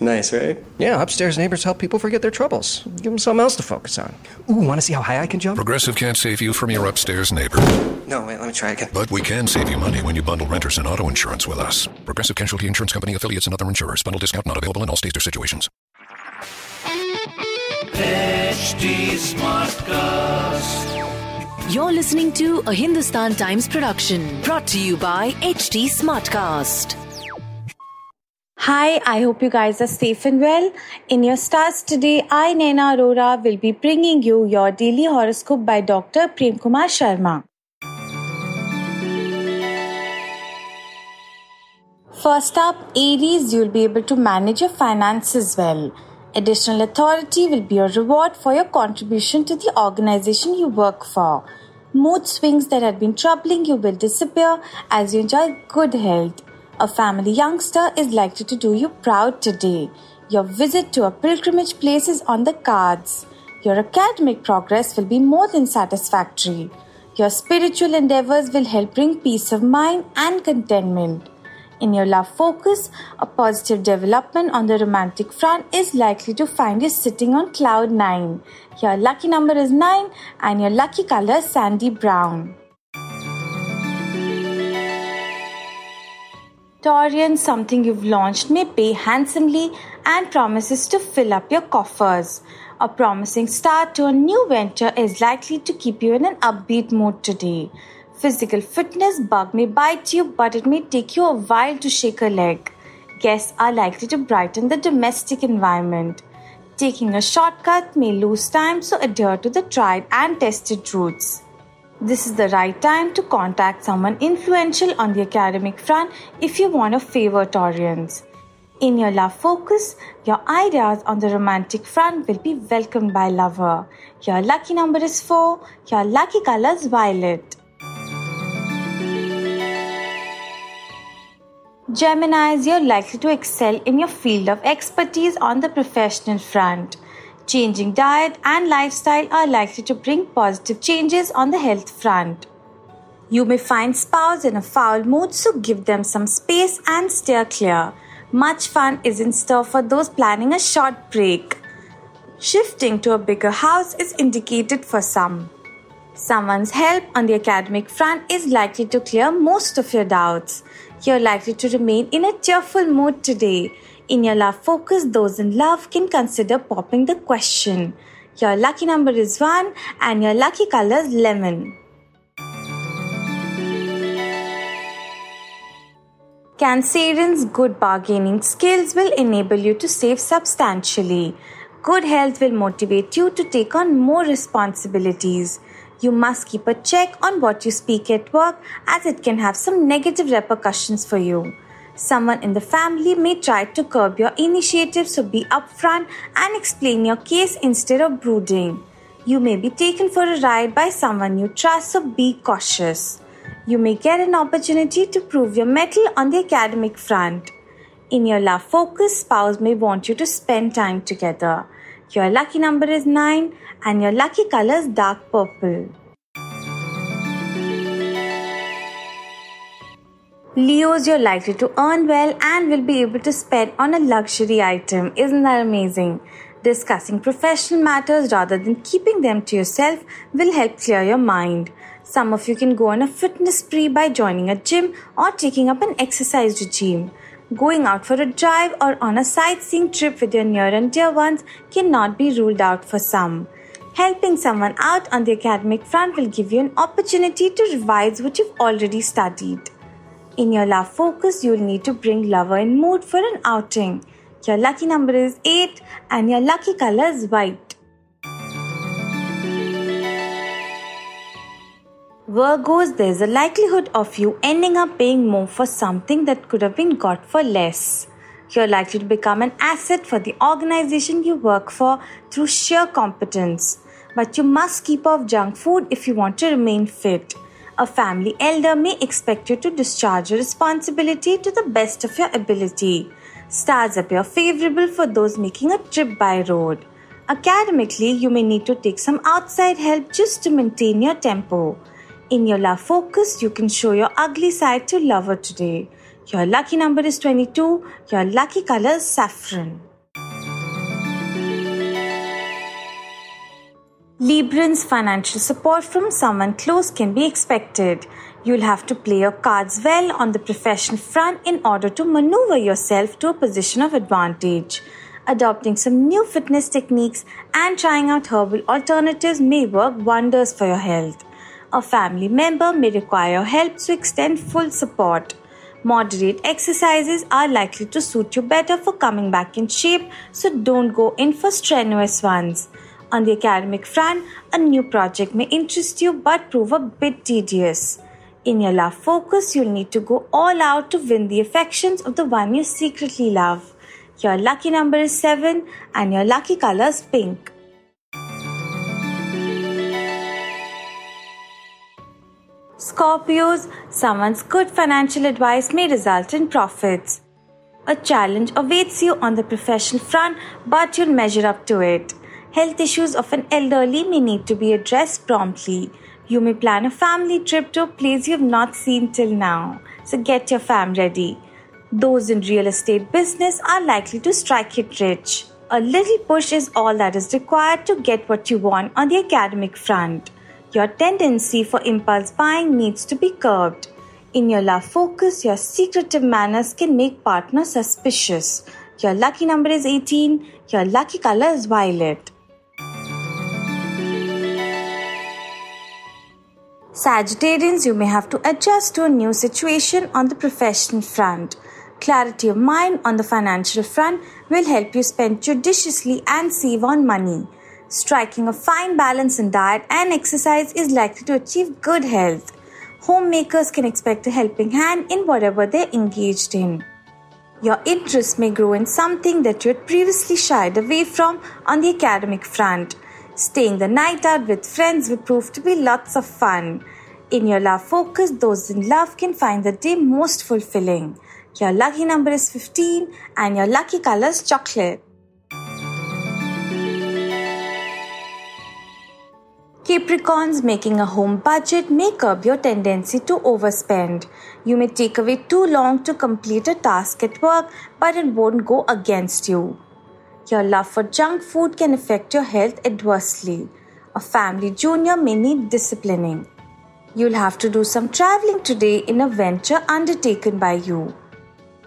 Nice, right? Yeah, upstairs neighbors help people forget their troubles. Give them something else to focus on. Ooh, want to see how high I can jump? Progressive can't save you from your upstairs neighbor, No, wait, let me try again. but we can save you money when you bundle renters and auto insurance with us. Progressive Casualty Insurance Company affiliates and other insurers. Bundle discount not available in all states or situations. HT Smartcast. You're listening to a Hindustan Times production brought to you by HT Smartcast. Hi, I hope you guys are safe and well. In your stars today, I, Naina Arora, will be bringing you your daily horoscope by Dr. Prem Kumar Sharma. First up, Aries, you'll be able to manage your finances well. Additional authority will be your reward for your contribution to the organization you work for. Mood swings that had been troubling you will disappear as you enjoy good health. A family youngster is likely to do you proud today. Your visit to a pilgrimage place is on the cards. Your academic progress will be more than satisfactory. Your spiritual endeavors will help bring peace of mind and contentment. In your love focus, a positive development on the romantic front is likely to find you sitting on cloud 9. Your lucky number is 9 and your lucky color sandy brown. Something you've launched may pay handsomely and promises to fill up your coffers. A promising start to a new venture is likely to keep you in an upbeat mood today. Physical fitness bug may bite you, but it may take you a while to shake a leg. Guests are likely to brighten the domestic environment. Taking a shortcut may lose time, so adhere to the tried and tested routes. This is the right time to contact someone influential on the academic front if you want to favor Taurians. In your love focus, your ideas on the romantic front will be welcomed by lover. Your lucky number is 4, your lucky color is violet. Geminis, you're likely to excel in your field of expertise on the professional front. Changing diet and lifestyle are likely to bring positive changes on the health front. You may find spouse in a foul mood, so give them some space and steer clear. Much fun is in store for those planning a short break. Shifting to a bigger house is indicated for some. Someone's help on the academic front is likely to clear most of your doubts. You're likely to remain in a cheerful mood today. In your love focus, those in love can consider popping the question. Your lucky number is 1 and your lucky color is lemon. Cancerians' good bargaining skills will enable you to save substantially. Good health will motivate you to take on more responsibilities. You must keep a check on what you speak at work as it can have some negative repercussions for you. Someone in the family may try to curb your initiative, so be upfront and explain your case instead of brooding. You may be taken for a ride by someone you trust, so be cautious. You may get an opportunity to prove your mettle on the academic front. In your love focus, spouse may want you to spend time together. Your lucky number is 9 and your lucky color is dark purple. Leos, you're likely to earn well and will be able to spend on a luxury item. Isn't that amazing? Discussing professional matters rather than keeping them to yourself will help clear your mind. Some of you can go on a fitness spree by joining a gym or taking up an exercise regime. Going out for a drive or on a sightseeing trip with your near and dear ones cannot be ruled out for some. Helping someone out on the academic front will give you an opportunity to revise what you've already studied. In your love focus, you'll need to bring lover in mood for an outing. Your lucky number is 8 and your lucky color is white. Virgos, there's a likelihood of you ending up paying more for something that could have been got for less. You're likely to become an asset for the organization you work for through sheer competence. But you must keep off junk food if you want to remain fit. A family elder may expect you to discharge your responsibility to the best of your ability. Stars appear favorable for those making a trip by road. Academically, you may need to take some outside help just to maintain your tempo. In your love focus, you can show your ugly side to lover today. Your lucky number is 22. Your lucky color is saffron. Librans financial support from someone close can be expected. You'll have to play your cards well on the professional front in order to maneuver yourself to a position of advantage. Adopting some new fitness techniques and trying out herbal alternatives may work wonders for your health. A family member may require your help to extend full support. Moderate exercises are likely to suit you better for coming back in shape, so don't go in for strenuous ones. On the academic front, a new project may interest you but prove a bit tedious. In your love focus, you'll need to go all out to win the affections of the one you secretly love. Your lucky number is 7 and your lucky color is pink. Scorpios, someone's good financial advice may result in profits. A challenge awaits you on the professional front, but you'll measure up to it. Health issues of an elderly may need to be addressed promptly. You may plan a family trip to a place you have not seen till now, so get your fam ready. Those in real estate business are likely to strike it rich. A little push is all that is required to get what you want on the academic front. Your tendency for impulse buying needs to be curbed. In your love focus, your secretive manners can make partners suspicious. Your lucky number is 18. Your lucky color is violet. Sagittarians, you may have to adjust to a new situation on the professional front. Clarity of mind on the financial front will help you spend judiciously and save on money. Striking a fine balance in diet and exercise is likely to achieve good health. Homemakers can expect a helping hand in whatever they're engaged in. Your interest may grow in something that you had previously shied away from on the academic front. Staying the night out with friends will prove to be lots of fun. In your love focus, those in love can find the day most fulfilling. Your lucky number is 15 and your lucky color is chocolate. Capricorns making a home budget may curb your tendency to overspend. You may take away too long to complete a task at work, but it won't go against you. Your love for junk food can affect your health adversely. A family junior may need disciplining. You'll have to do some traveling today in a venture undertaken by you.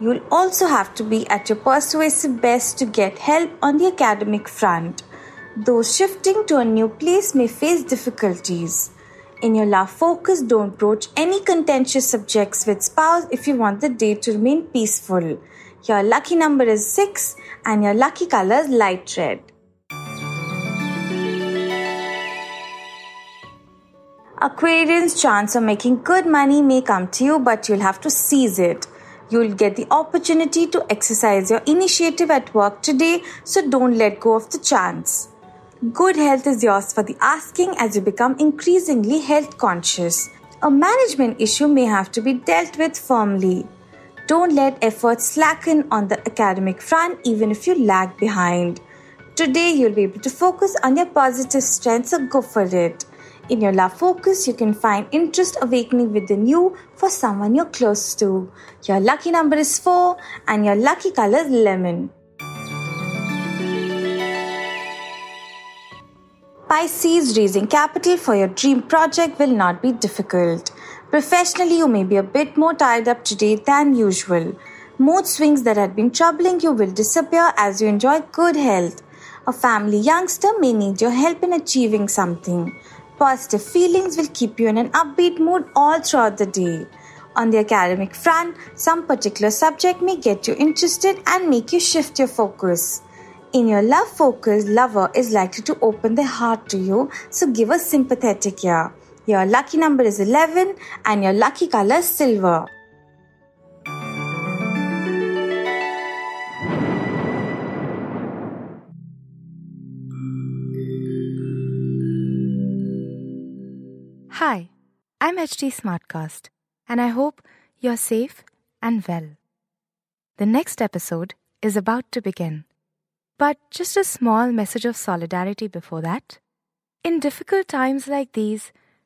You'll also have to be at your persuasive best to get help on the academic front. Those shifting to a new place may face difficulties. In your love focus, don't broach any contentious subjects with spouse if you want the day to remain peaceful. Your lucky number is 6 and your lucky color is light red. Aquarians' chance of making good money may come to you, but you'll have to seize it. You'll get the opportunity to exercise your initiative at work today, so don't let go of the chance. Good health is yours for the asking as you become increasingly health conscious. A management issue may have to be dealt with firmly. Don't let efforts slacken on the academic front even if you lag behind. Today you'll be able to focus on your positive strengths, so go for it. In your love focus, you can find interest awakening within you for someone you're close to. Your lucky number is 4 and your lucky color is lemon. Pisces, raising capital for your dream project will not be difficult. Professionally, you may be a bit more tied up today than usual. Mood swings that had been troubling you will disappear as you enjoy good health. A family youngster may need your help in achieving something. Positive feelings will keep you in an upbeat mood all throughout the day. On the academic front, some particular subject may get you interested and make you shift your focus. In your love focus, lover is likely to open their heart to you, so give a sympathetic ear. Your lucky number is 11 and your lucky color is silver. Hi, I'm HT Smartcast, and I hope you're safe and well. The next episode is about to begin. But just a small message of solidarity before that. In difficult times like these,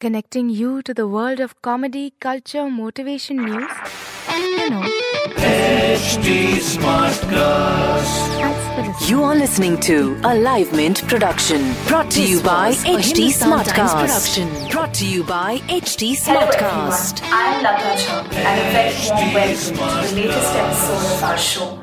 connecting you to the world of comedy, culture, motivation news, and you know, HT Smartcast. thanks. You are listening to a Live Mint production brought to you by was a HT Hindustan Times Smartcast. production. Brought to you by HT Hello Smartcast. everyone, I'm Lata Chowk and a very warm welcome to the latest episode of our show.